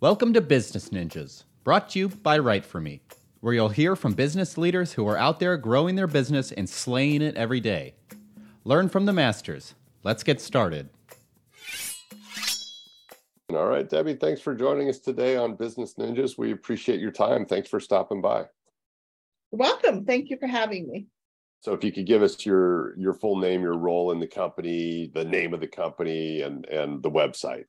Welcome to Business Ninjas, brought to you by Write For Me, where you'll hear from business leaders who are out there growing their business and slaying it every day. Learn from the masters. Let's get started. All right, Debbie, thanks for joining us today on Business Ninjas. We appreciate your time. Thanks for stopping by. Welcome. Thank you for having me. So if you could give us your your full name, your role in the company, the name of the company and and the website.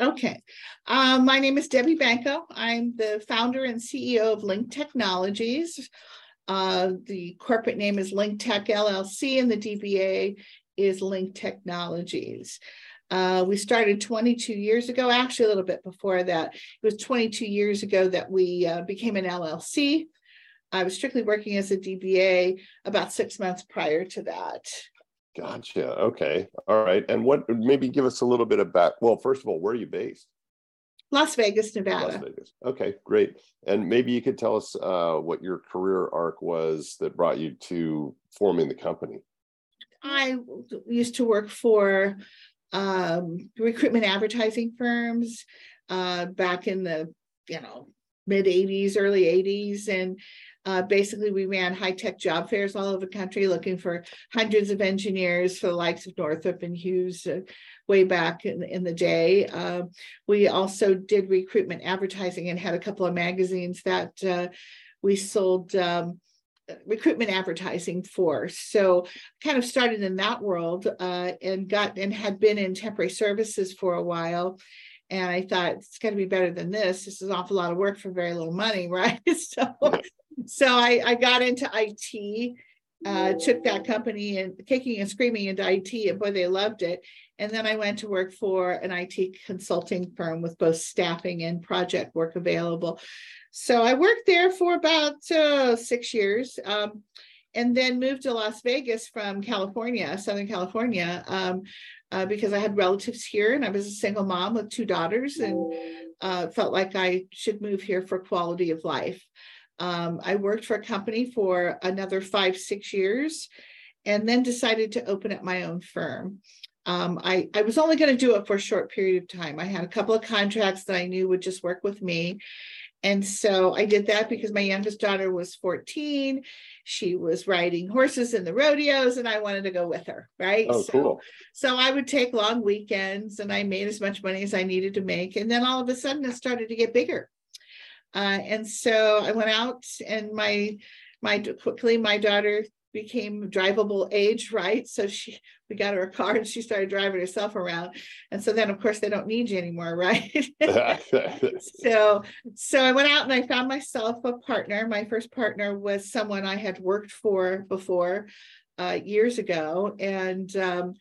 Okay. Um, my name is Debbie Banko. I'm the founder and CEO of Link Technologies. Uh, the corporate name is Link Tech LLC, and the DBA is Link Technologies. Uh, we started 22 years ago, actually, a little bit before that. It was 22 years ago that we uh, became an LLC. I was strictly working as a DBA about six months prior to that. Gotcha. Okay. All right. And what maybe give us a little bit about well, first of all, where are you based? Las Vegas, Nevada. Las Vegas. Okay, great. And maybe you could tell us uh, what your career arc was that brought you to forming the company. I used to work for um, recruitment advertising firms uh, back in the you know mid 80s, early 80s, and uh, basically, we ran high tech job fairs all over the country looking for hundreds of engineers for the likes of Northrop and Hughes uh, way back in, in the day. Uh, we also did recruitment advertising and had a couple of magazines that uh, we sold. Um, recruitment advertising for so kind of started in that world uh, and got and had been in temporary services for a while and I thought it's got to be better than this. This is an awful lot of work for very little money, right? so so I, I got into IT, uh, took that company and kicking and screaming into IT, and boy, they loved it. And then I went to work for an IT consulting firm with both staffing and project work available. So I worked there for about uh, six years. Um, and then moved to Las Vegas from California, Southern California, um, uh, because I had relatives here and I was a single mom with two daughters and uh, felt like I should move here for quality of life. Um, I worked for a company for another five, six years, and then decided to open up my own firm. Um, I, I was only going to do it for a short period of time. I had a couple of contracts that I knew would just work with me. And so I did that because my youngest daughter was 14. She was riding horses in the rodeos, and I wanted to go with her. Right. Oh, so, cool. So I would take long weekends and I made as much money as I needed to make. And then all of a sudden it started to get bigger. Uh, and so I went out and my my quickly my daughter became drivable age, right? So she we got her a car and she started driving herself around. And so then of course they don't need you anymore, right? so so I went out and I found myself a partner. My first partner was someone I had worked for before uh, years ago. And um,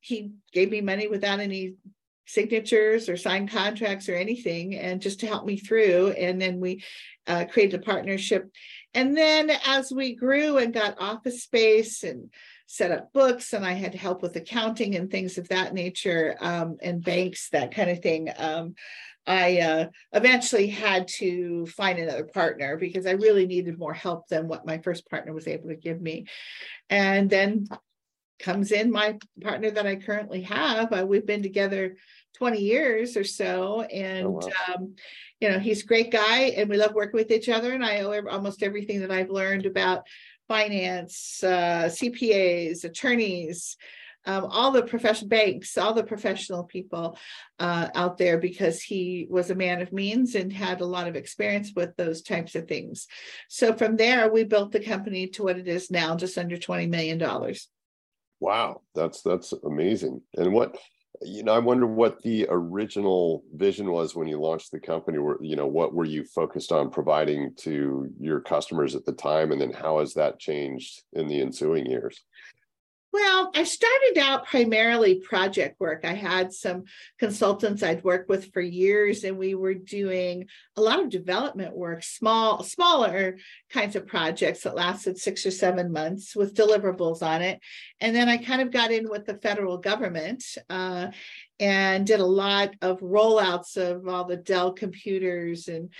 he gave me money without any signatures or signed contracts or anything and just to help me through and then we uh, created a partnership. And then as we grew and got office space and set up books and i had help with accounting and things of that nature um, and banks that kind of thing um, i uh, eventually had to find another partner because i really needed more help than what my first partner was able to give me. And then comes in my partner that I currently have. Uh, we've been together 20 years or so, oh, and oh, wow. um, you know he's a great guy, and we love working with each other. And I owe almost everything that I've learned about finance, uh, CPAs, attorneys. Um, all the professional banks, all the professional people uh, out there, because he was a man of means and had a lot of experience with those types of things. So from there, we built the company to what it is now, just under $20 million. Wow, that's that's amazing. And what you know, I wonder what the original vision was when you launched the company. Where you know, what were you focused on providing to your customers at the time, and then how has that changed in the ensuing years? Well, I started out primarily project work. I had some consultants I'd worked with for years, and we were doing a lot of development work, small, smaller kinds of projects that lasted six or seven months with deliverables on it. And then I kind of got in with the federal government uh, and did a lot of rollouts of all the Dell computers and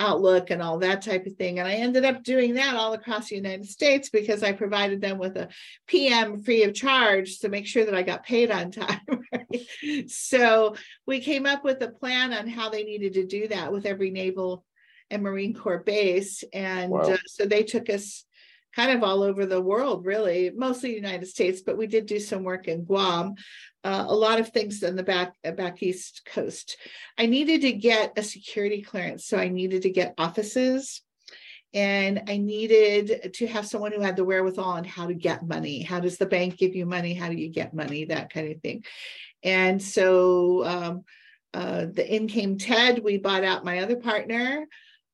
Outlook and all that type of thing. And I ended up doing that all across the United States because I provided them with a PM free of charge to make sure that I got paid on time. so we came up with a plan on how they needed to do that with every naval and Marine Corps base. And wow. uh, so they took us kind of all over the world, really, mostly United States, but we did do some work in Guam, uh, a lot of things in the back uh, back east coast. I needed to get a security clearance, so I needed to get offices. And I needed to have someone who had the wherewithal on how to get money. How does the bank give you money? How do you get money? That kind of thing. And so um, uh, the in came Ted. We bought out my other partner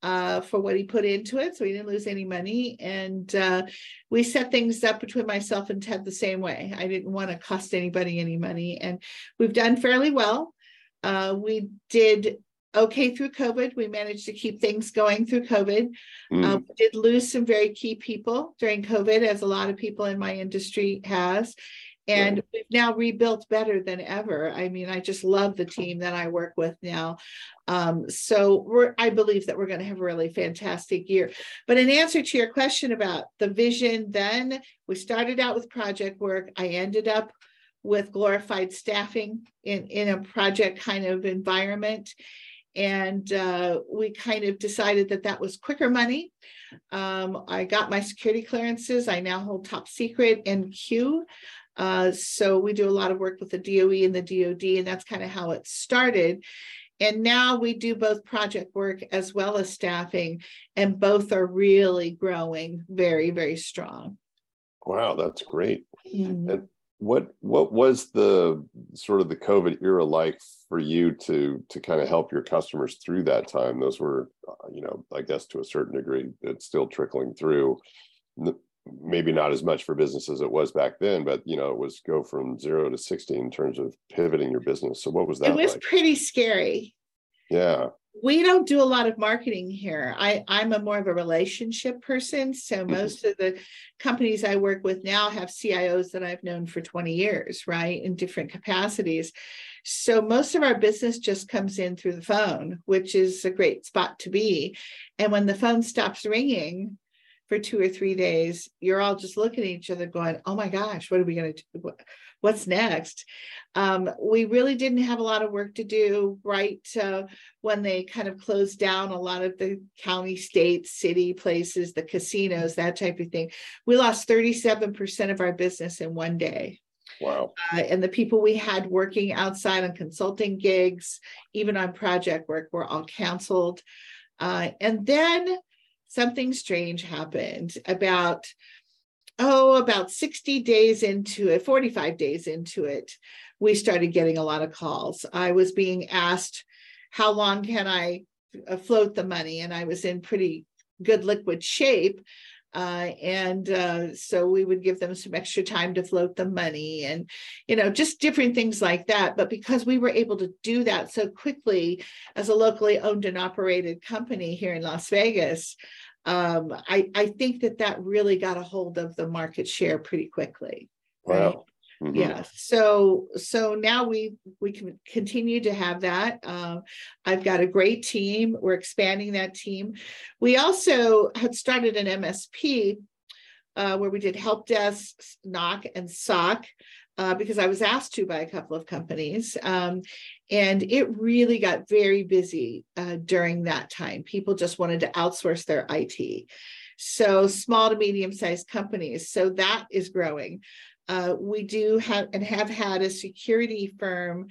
uh, for what he put into it. So he didn't lose any money. And uh, we set things up between myself and Ted the same way. I didn't want to cost anybody any money. And we've done fairly well. Uh, we did okay through COVID. We managed to keep things going through COVID. Mm. Uh, we did lose some very key people during COVID, as a lot of people in my industry has and we've now rebuilt better than ever. I mean i just love the team that i work with now. Um, so we're i believe that we're going to have a really fantastic year. But in answer to your question about the vision then we started out with project work. I ended up with glorified staffing in in a project kind of environment. And uh, we kind of decided that that was quicker money. Um, I got my security clearances. I now hold top secret and Q. Uh, so we do a lot of work with the DOE and the DOD, and that's kind of how it started. And now we do both project work as well as staffing, and both are really growing very, very strong. Wow, that's great. Mm-hmm. And what what was the sort of the COVID era like for you to to kind of help your customers through that time? Those were, uh, you know, I guess to a certain degree, it's still trickling through maybe not as much for business as it was back then, but you know, it was go from zero to 60 in terms of pivoting your business. So what was that? It was like? pretty scary. Yeah. We don't do a lot of marketing here. I, I'm a more of a relationship person. So mm-hmm. most of the companies I work with now have CIOs that I've known for 20 years, right? In different capacities. So most of our business just comes in through the phone, which is a great spot to be. And when the phone stops ringing, for two or three days, you're all just looking at each other going, oh my gosh, what are we going to do? What's next? Um, we really didn't have a lot of work to do right uh, when they kind of closed down a lot of the county, state, city places, the casinos, that type of thing. We lost 37% of our business in one day. Wow. Uh, and the people we had working outside on consulting gigs, even on project work, were all canceled. Uh, and then something strange happened about oh about 60 days into it 45 days into it we started getting a lot of calls. I was being asked how long can i uh, float the money? And i was in pretty good liquid shape uh, and uh, so we would give them some extra time to float the money and you know just different things like that. But because we were able to do that so quickly as a locally owned and operated company here in las vegas um, I, I think that that really got a hold of the market share pretty quickly. Right? wow Mm-hmm. yeah so so now we we can continue to have that um, i've got a great team we're expanding that team. We also had started an msp uh, where we did help desk NOC, and soc uh, because i was asked to by a couple of companies um, and it really got very busy uh, during that time. People just wanted to outsource their it so small to medium sized companies so that is growing uh, we do have and have had a security firm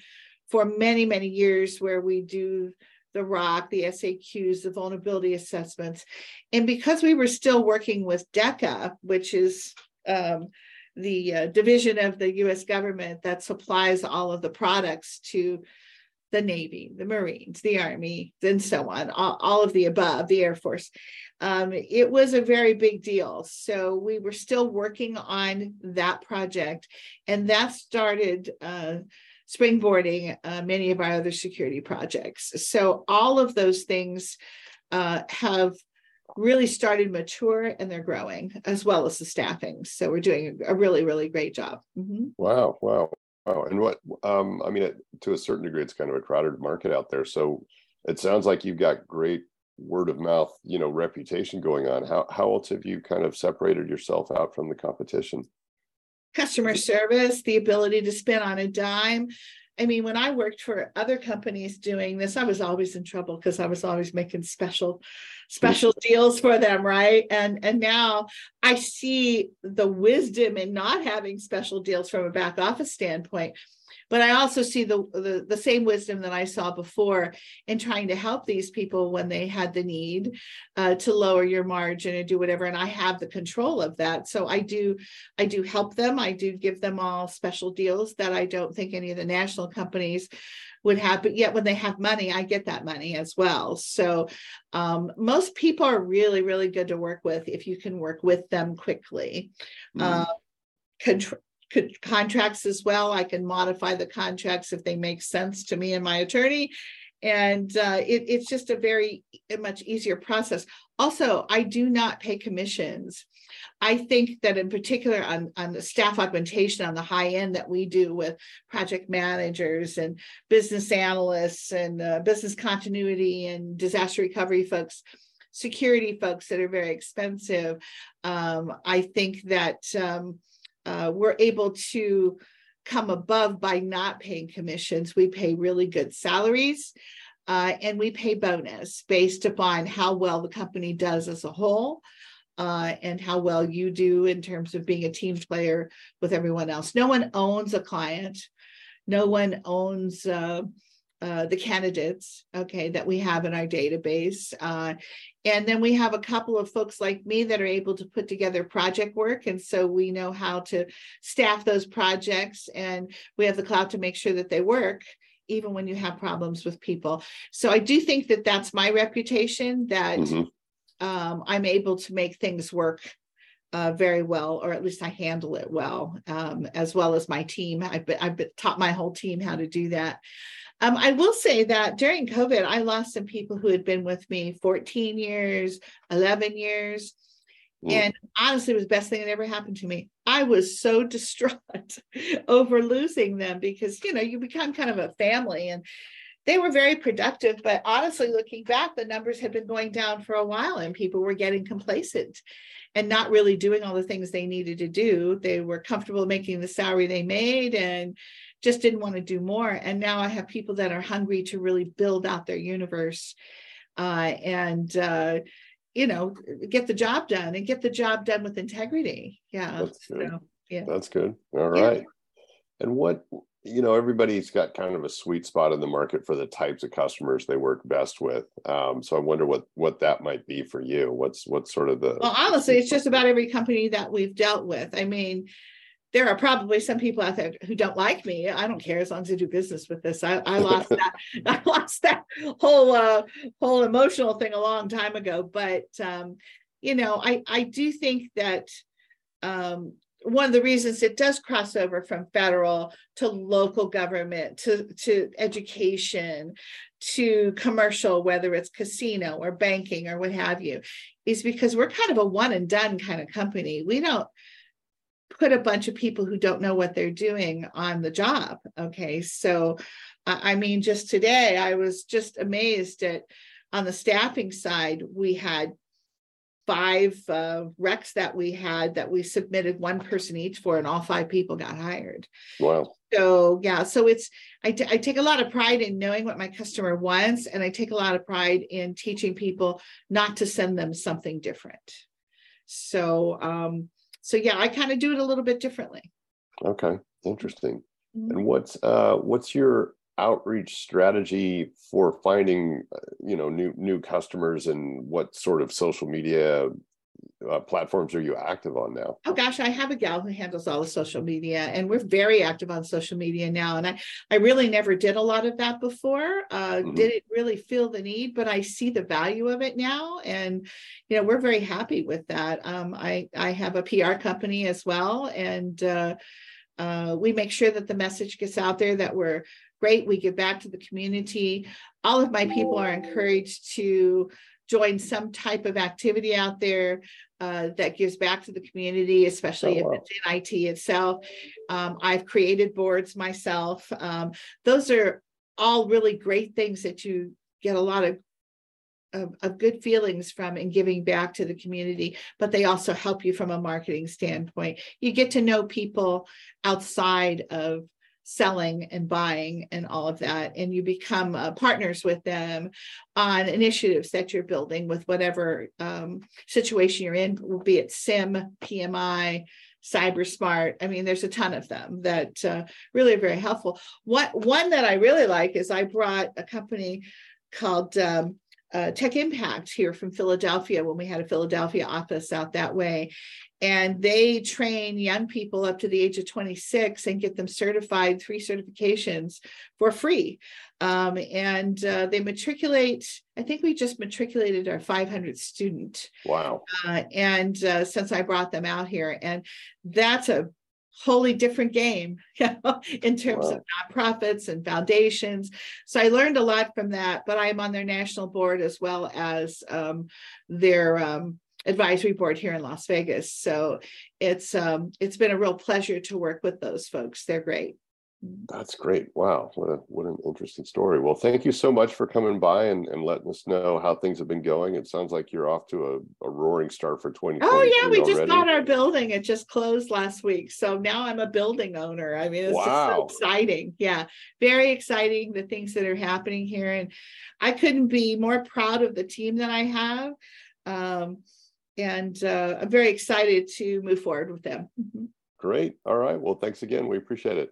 for many, many years where we do the ROC, the SAQs, the vulnerability assessments. And because we were still working with DECA, which is um, the uh, division of the US government that supplies all of the products to the Navy, the Marines, the Army, and so on, all, all of the above, the Air Force. Um, it was a very big deal. So we were still working on that project, and that started uh, springboarding uh, many of our other security projects. So all of those things uh, have really started mature and they're growing as well as the staffing. So we're doing a really, really great job. Mm-hmm. Wow. Wow. Oh, and what um, I mean, it, to a certain degree, it's kind of a crowded market out there. So it sounds like you've got great word of mouth, you know, reputation going on. How how else have you kind of separated yourself out from the competition? Customer service, the ability to spin on a dime. I mean, when I worked for other companies doing this, I was always in trouble because I was always making special special mm-hmm. deals for them, right? And and now I see the wisdom in not having special deals from a back office standpoint but I also see the, the, the same wisdom that I saw before in trying to help these people when they had the need uh, to lower your margin and do whatever. And I have the control of that, so I do I do help them. I do give them all special deals that I don't think any of the national companies would have but yet when they have money i get that money as well so um, most people are really really good to work with if you can work with them quickly mm. uh, contr- contracts as well. I can modify the contracts if they make sense to me and my attorney. And uh, it, it's just a very a much easier process. Also, I do not pay commissions. I think that in particular on, on the staff augmentation on the high end that we do with project managers and business analysts and uh, business continuity and disaster recovery folks, security folks that are very expensive. Um, I think that um, uh, we're able to come above by not paying commissions. We pay really good salaries uh, and we pay bonus based upon how well the company does as a whole. Uh, and how well you do in terms of being a team player with everyone else. No one owns a client. No one owns uh, uh, the candidates, okay, that we have in our database. Uh, and then we have a couple of folks like me that are able to put together project work. And so we know how to staff those projects and we have the cloud to make sure that they work even when you have problems with people. So I do think that that's my reputation that mm-hmm. um, I'm able to make things work uh, very well, or at least I handle it well, um, as well as my team. I've, been, I've been, taught my whole team how to do that. Um, I will say that during COVID, I lost some people who had been with me 14 years, 11 years. Mm. And honestly, it was the best thing that ever happened to me. I was so distraught over losing them because, you know, you become kind of a family and they were very productive. But honestly, looking back, the numbers had been going down for a while and people were getting complacent and not really doing all the things they needed to do. They were comfortable making the salary they made and just didn't want to do more. And now I have people that are hungry to really build out their universe uh, and, uh, you know, get the job done and get the job done with integrity. Yeah. That's good. So, yeah. That's good. All right. Yeah. And what, you know, everybody's got kind of a sweet spot in the market for the types of customers they work best with. Um, so I wonder what what that might be for you. What's what's sort of the well, honestly, it's just about every company that we've dealt with. I mean, there are probably some people out there who don't like me. I don't care as long as I do business with this. I, I lost that. I lost that whole uh, whole emotional thing a long time ago. But um, you know, I I do think that um, one of the reasons it does cross over from federal to local government to to education to commercial, whether it's casino or banking or what have you, is because we're kind of a one and done kind of company. We don't put a bunch of people who don't know what they're doing on the job. Okay. So, I mean, just today, I was just amazed at on the staffing side, we had five uh, recs that we had that we submitted one person each for, and all five people got hired. Wow. So, yeah. So, it's, I, t- I take a lot of pride in knowing what my customer wants, and I take a lot of pride in teaching people not to send them something different. So, um, so yeah, I kind of do it a little bit differently. Okay, interesting. Mm-hmm. And what's uh what's your outreach strategy for finding uh, you know new new customers and what sort of social media uh, platforms are you active on now? Oh gosh, I have a gal who handles all the social media, and we're very active on social media now. And I, I really never did a lot of that before. Uh, mm-hmm. Didn't really feel the need, but I see the value of it now, and you know we're very happy with that. Um, I I have a PR company as well, and uh, uh, we make sure that the message gets out there that we're great. We give back to the community. All of my people are encouraged to join some type of activity out there uh, that gives back to the community, especially oh, wow. if it's in IT itself. Um, I've created boards myself. Um, those are all really great things that you get a lot of, of, of good feelings from and giving back to the community, but they also help you from a marketing standpoint. You get to know people outside of selling and buying and all of that. And you become uh, partners with them on initiatives that you're building with whatever um, situation you're in, Will be it SIM, PMI, cyber smart I mean, there's a ton of them that uh, really are very helpful. What one that I really like is I brought a company called um, uh, Tech Impact here from Philadelphia when we had a Philadelphia office out that way. And they train young people up to the age of 26 and get them certified, three certifications for free. Um, and uh, they matriculate, I think we just matriculated our 500 student. Wow. Uh, and uh, since I brought them out here, and that's a wholly different game you know, in terms wow. of nonprofits and foundations. So I learned a lot from that, but I am on their national board as well as um, their um, advisory board here in Las Vegas. So it's um, it's been a real pleasure to work with those folks. They're great. That's great. Wow. What, a, what an interesting story. Well, thank you so much for coming by and, and letting us know how things have been going. It sounds like you're off to a, a roaring start for 20. Oh, yeah. We already. just bought our building. It just closed last week. So now I'm a building owner. I mean, it's wow. just so exciting. Yeah. Very exciting, the things that are happening here. And I couldn't be more proud of the team that I have. Um, and uh, I'm very excited to move forward with them. Mm-hmm. Great. All right. Well, thanks again. We appreciate it.